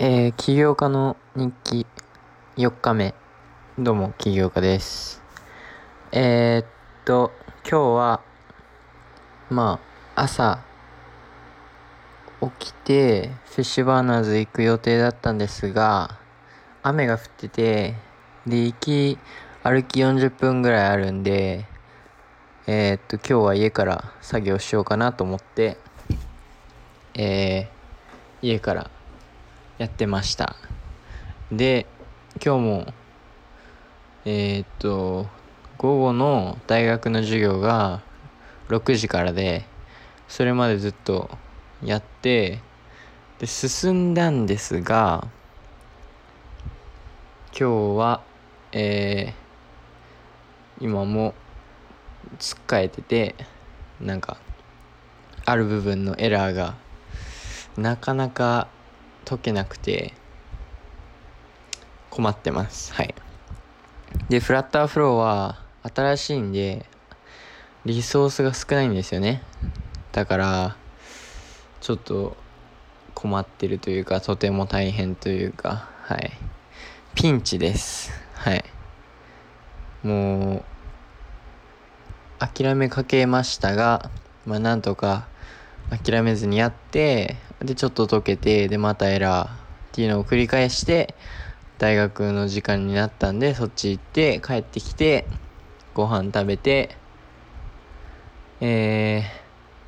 えー、起業家の日記4日目。どうも、起業家です。えー、っと、今日は、まあ、朝、起きて、フィッシュバーナーズ行く予定だったんですが、雨が降ってて、で、行き、歩き40分ぐらいあるんで、えー、っと、今日は家から作業しようかなと思って、えー、家からやってました。で今日もえー、っと午後の大学の授業が6時からでそれまでずっとやってで進んだんですが今日はえー、今もつっかえててなんかある部分のエラーがなかなか解けなくて困ってます。はい。でフラッターフローは新しいんでリソースが少ないんですよね。だからちょっと困ってるというかとても大変というかはい。ピンチです。はい。もう諦めかけましたがまあなんとか諦めずにやってでちょっと解けてでまたエラーっていうのを繰り返して大学の時間になったんでそっち行って帰ってきてご飯食べてえー、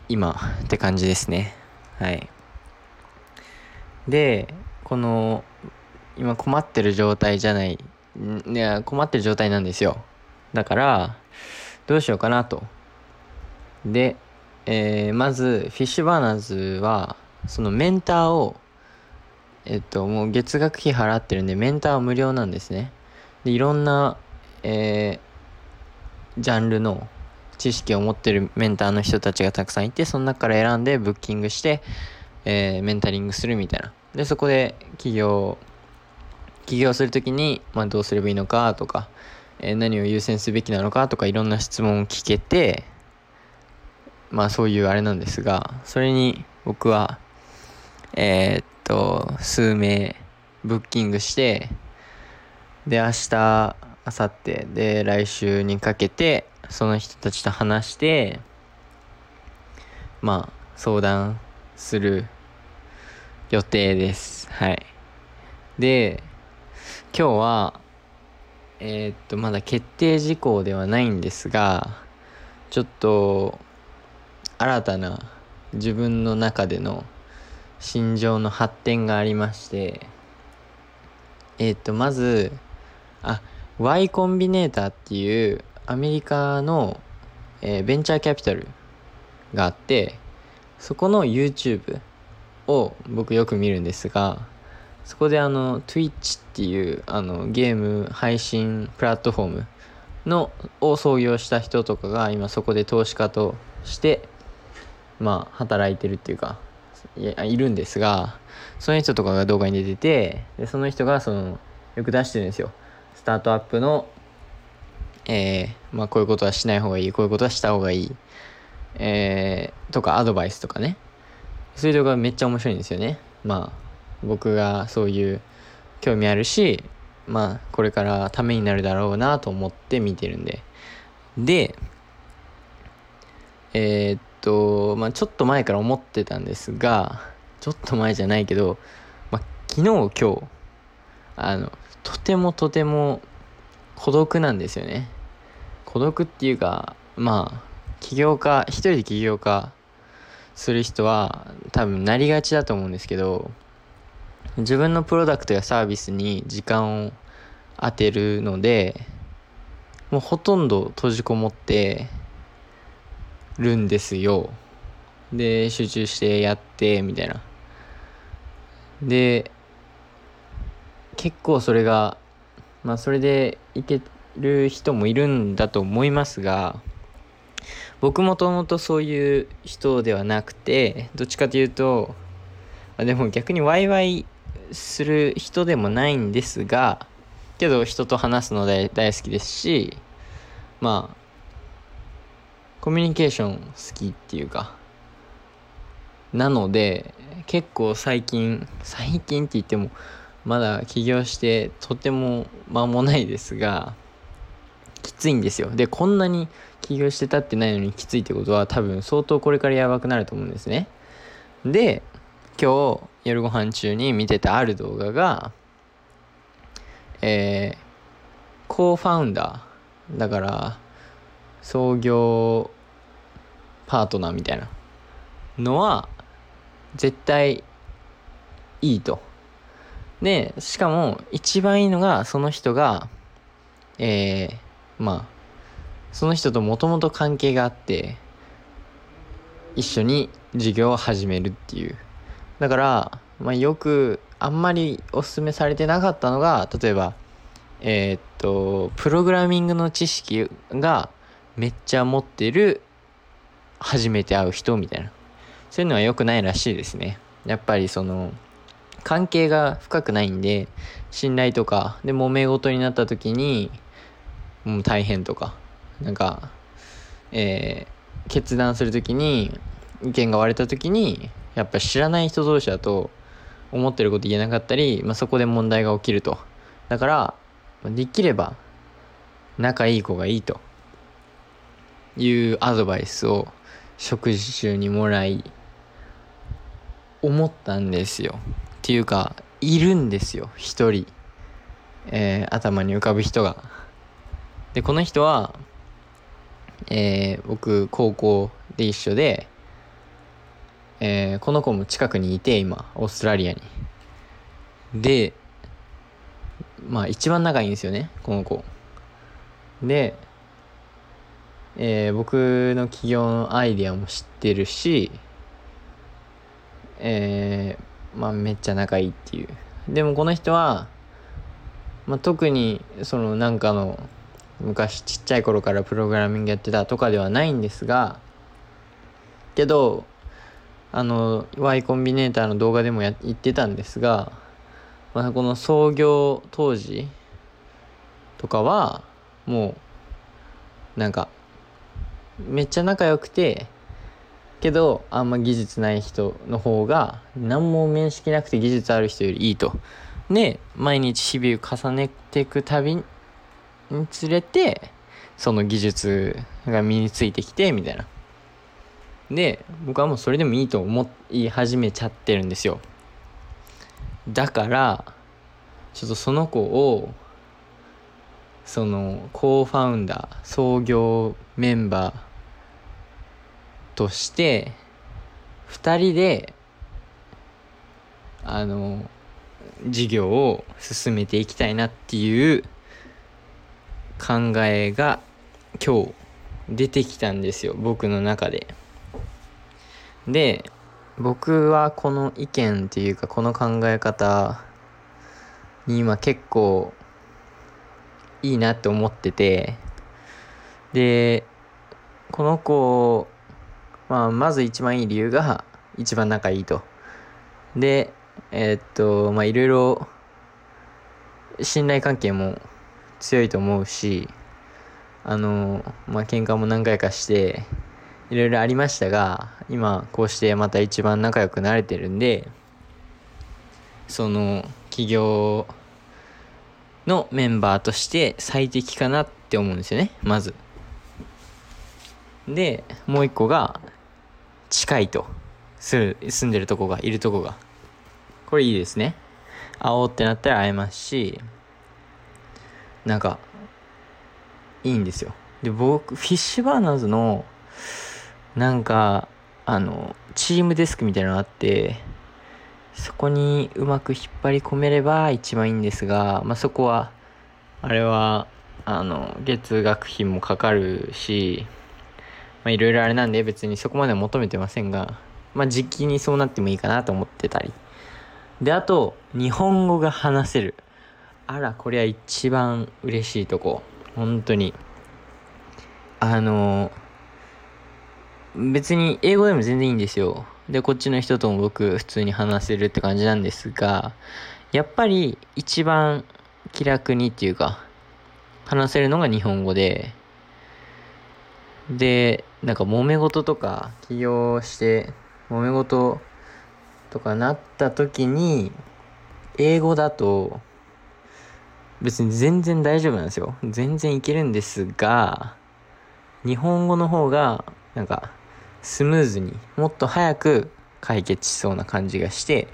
今って感じですね。はい。でこの今困ってる状態じゃないいや困ってる状態なんですよ。だからどうしようかなと。で、えー、まずフィッシュバーナーズはそのメンターをえっともう月額費払ってるんでメンターは無料なんですね。でいろんな、えー、ジャンルの知識を持ってるメンターの人たちがたくさんいてその中から選んでブッキングして、えー、メンタリングするみたいな。でそこで起業起業する時に、まあ、どうすればいいのかとか、えー、何を優先すべきなのかとかいろんな質問を聞けてまあそういうあれなんですがそれに僕はえー、っと、数名ブッキングして、で、明日、明後日で来週にかけて、その人たちと話して、まあ、相談する予定です。はい。で、今日は、えー、っと、まだ決定事項ではないんですが、ちょっと、新たな自分の中での心情の発展がありましてえっ、とまずあ Y コンビネーターっていうアメリカの、えー、ベンチャーキャピタルがあってそこの YouTube を僕よく見るんですがそこであの Twitch っていうあのゲーム配信プラットフォームのを創業した人とかが今そこで投資家としてまあ働いてるっていうかいるんですがその人とかが動画に出ててでその人がそのよく出してるんですよ。スタートアップのえー、まあこういうことはしない方がいいこういうことはした方がいいえー、とかアドバイスとかね。そういう動画めっちゃ面白いんですよね。まあ僕がそういう興味あるしまあこれからためになるだろうなと思って見てるんで。でえー、っと、まあ、ちょっと前から思ってたんですが、ちょっと前じゃないけど、まあ、昨日今日、あの、とてもとても孤独なんですよね。孤独っていうか、まあ、起業家、一人で起業家する人は多分なりがちだと思うんですけど、自分のプロダクトやサービスに時間を当てるので、もうほとんど閉じこもって、るんですよ。で、集中してやって、みたいな。で、結構それが、まあそれでいける人もいるんだと思いますが、僕もともとそういう人ではなくて、どっちかというと、あでも逆にワイワイする人でもないんですが、けど人と話すので大好きですし、まあ、コミュニケーション好きっていうかなので結構最近最近って言ってもまだ起業してとても間もないですがきついんですよ。でこんなに起業してたってないのにきついってことは多分相当これからやばくなると思うんですね。で今日夜ご飯中に見てたある動画がえー、コーファウンダーだから創業パートナーみたいなのは絶対いいと。で、しかも一番いいのがその人が、えー、まあ、その人ともともと関係があって、一緒に授業を始めるっていう。だから、まあ、よくあんまりおすすめされてなかったのが、例えば、えー、っと、プログラミングの知識がめっちゃ持ってる初めて会う人みたいな。そういうのは良くないらしいですね。やっぱりその、関係が深くないんで、信頼とか、で、揉め事になった時に、もう大変とか、なんか、えー、決断する時に、意見が割れた時に、やっぱ知らない人同士だと、思ってること言えなかったり、まあ、そこで問題が起きると。だから、できれば、仲いい子がいいというアドバイスを食事中にもらい、思ったんですよ。っていうか、いるんですよ、一人。えー、頭に浮かぶ人が。で、この人は、えー、僕、高校で一緒で、えー、この子も近くにいて、今、オーストラリアに。で、まあ、一番仲いいんですよね、この子。で、えー、僕の起業のアイディアも知ってるし、えー、まあめっちゃ仲いいっていう。でもこの人は、まあ、特にそのなんかの昔ちっちゃい頃からプログラミングやってたとかではないんですがけどあの Y コンビネーターの動画でもや言ってたんですが、まあ、この創業当時とかはもうなんかめっちゃ仲良くてけどあんま技術ない人の方が何も面識なくて技術ある人よりいいと。で毎日日々を重ねていくたびにつれてその技術が身についてきてみたいな。で僕はもうそれでもいいと思い始めちゃってるんですよ。だからちょっとその子をそのコーファウンダー創業メンバーとして2人であの事業を進めていきたいなっていう考えが今日出てきたんですよ僕の中で。で僕はこの意見っていうかこの考え方に今結構いいなって思っててでこの子まあ、まず一番いい理由が一番仲いいと。で、えー、っと、まあいろいろ信頼関係も強いと思うし、あの、まあ喧嘩も何回かして、いろいろありましたが、今こうしてまた一番仲良くなれてるんで、その企業のメンバーとして最適かなって思うんですよね、まず。で、もう一個が、近いと。住んでるとこが、いるとこが。これいいですね。会おうってなったら会えますし、なんか、いいんですよ。で、僕、フィッシュバーナーズの、なんか、あの、チームデスクみたいなのがあって、そこにうまく引っ張り込めれば一番いいんですが、まあ、そこは、あれは、あの、月額費もかかるし、まあいろいろあれなんで別にそこまで求めてませんが、まあ時期にそうなってもいいかなと思ってたり。で、あと、日本語が話せる。あら、これは一番嬉しいとこ。本当に。あの、別に英語でも全然いいんですよ。で、こっちの人とも僕普通に話せるって感じなんですが、やっぱり一番気楽にっていうか、話せるのが日本語で、で、なんか揉め事とか起業して揉め事とかなった時に英語だと別に全然大丈夫なんですよ。全然いけるんですが日本語の方がなんかスムーズにもっと早く解決しそうな感じがして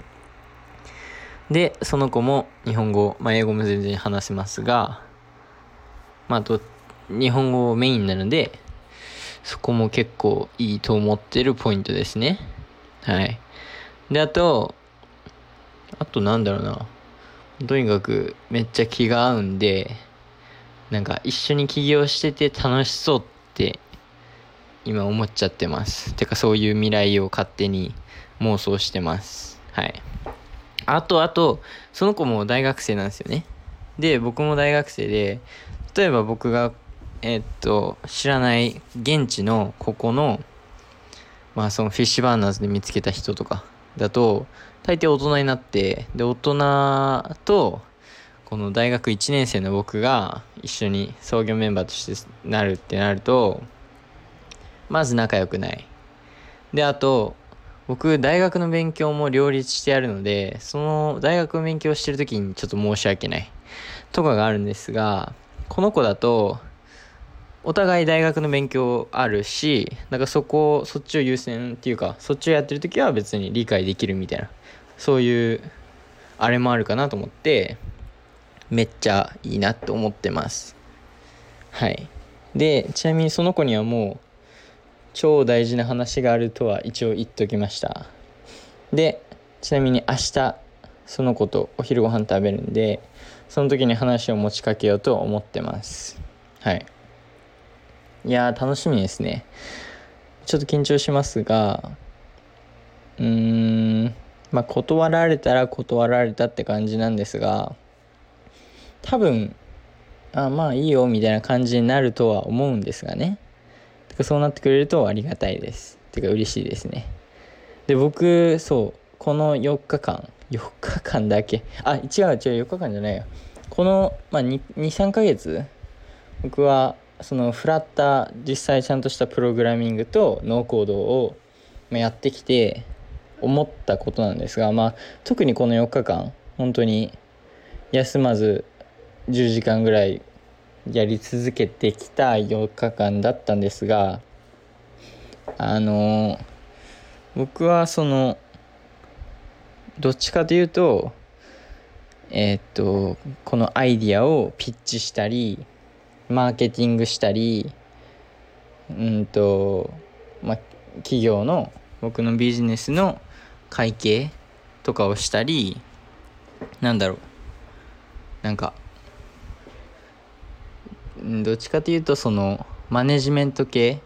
でその子も日本語、まあ、英語も全然話せますがまあと日本語メインなのでそこも結構いいと思ってるポイントですね。はい。であとあとなんだろうな。とにかくめっちゃ気が合うんでなんか一緒に起業してて楽しそうって今思っちゃってます。てかそういう未来を勝手に妄想してます。はい。あとあとその子も大学生なんですよね。で僕も大学生で例えば僕がえー、っと知らない現地のここのまあそのフィッシュバーナーズで見つけた人とかだと大抵大人になってで大人とこの大学1年生の僕が一緒に創業メンバーとしてなるってなるとまず仲良くない。であと僕大学の勉強も両立してやるのでその大学の勉強してる時にちょっと申し訳ないとかがあるんですがこの子だとお互い大学の勉強あるしだからそこそっちを優先っていうかそっちをやってる時は別に理解できるみたいなそういうあれもあるかなと思ってめっちゃいいなって思ってます。はい。でちなみにその子にはもう超大事な話があるとは一応言っときました。でちなみに明日その子とお昼ご飯食べるんでその時に話を持ちかけようと思ってます。はい。いや楽しみですね。ちょっと緊張しますがうーんまあ断られたら断られたって感じなんですが多分あまあいいよみたいな感じになるとは思うんですがね。てかそうなってくれるとありがたいです。てか嬉しいですね。で僕そうこの4日間4日間だけあ違う違う4日間じゃないよ。この、まあ、23ヶ月僕はそのフラッター実際ちゃんとしたプログラミングとノーコードをやってきて思ったことなんですが、まあ、特にこの4日間本当に休まず10時間ぐらいやり続けてきた4日間だったんですがあの僕はそのどっちかというとえー、っとこのアイディアをピッチしたりマーケティングしたりうんとまあ企業の僕のビジネスの会計とかをしたりなんだろう。なんかどっちかというとそのマネジメント系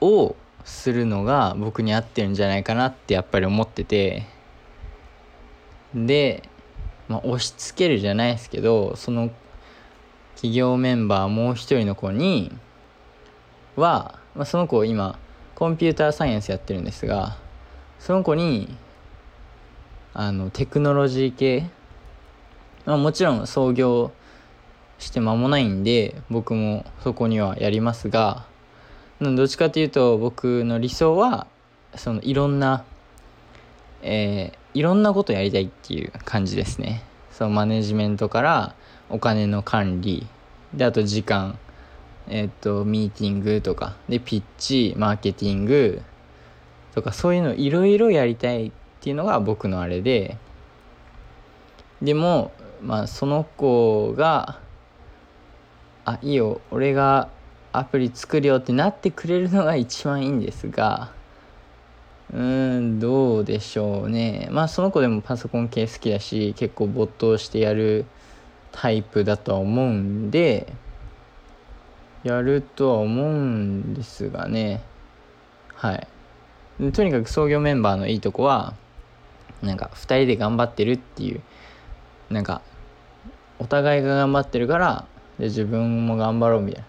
をするのが僕に合ってるんじゃないかなってやっぱり思ってて。で、まあ、押し付けるじゃないですけどその企業メンバーもう一人の子には、まあ、その子今コンピューターサイエンスやってるんですがその子にあのテクノロジー系、まあ、もちろん創業して間もないんで僕もそこにはやりますがどっちかというと僕の理想はそのいろんな、えー、いろんなことやりたいっていう感じですね。そのマネジメントからお金の管理。であと時間。えっ、ー、とミーティングとか。でピッチマーケティング。とかそういうのいろいろやりたいっていうのが僕のあれで。でもまあその子があいいよ。俺がアプリ作るよってなってくれるのが一番いいんですが。うーんどうでしょうね。まあその子でもパソコン系好きだし結構没頭してやるタイプだと思うんでやるとは思うんですがね。はい。とにかく創業メンバーのいいとこはなんか2人で頑張ってるっていうなんかお互いが頑張ってるからで自分も頑張ろうみたい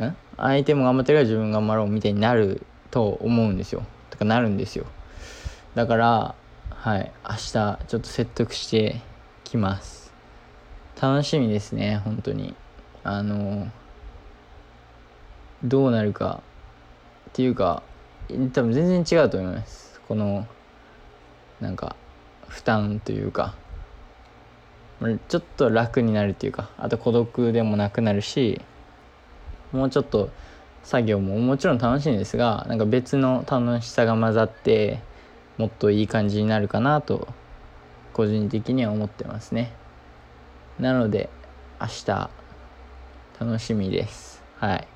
な。ん？相手も頑張ってるから自分頑張ろうみたいになると思うんですよ。とかなるんですよ。だからはい。明日ちょっと説得してきます。楽しみですね本当に。あのどうなるかっていうか多分全然違うと思います。このなんか負担というか。ちょっと楽になるっていうかあと孤独でもなくなるしもうちょっと作業ももちろん楽しいんですがなんか別の楽しさが混ざってもっといい感じになるかなと個人的には思ってますね。なので明日楽しみですはい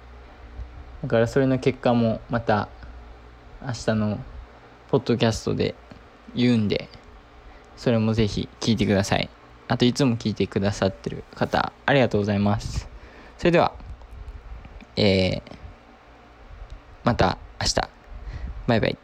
だからそれの結果もまた明日のポッドキャストで言うんでそれもぜひ聞いてください。あといつも聞いてくださってる方ありがとうございます。それではえー、また明日。バイバイ。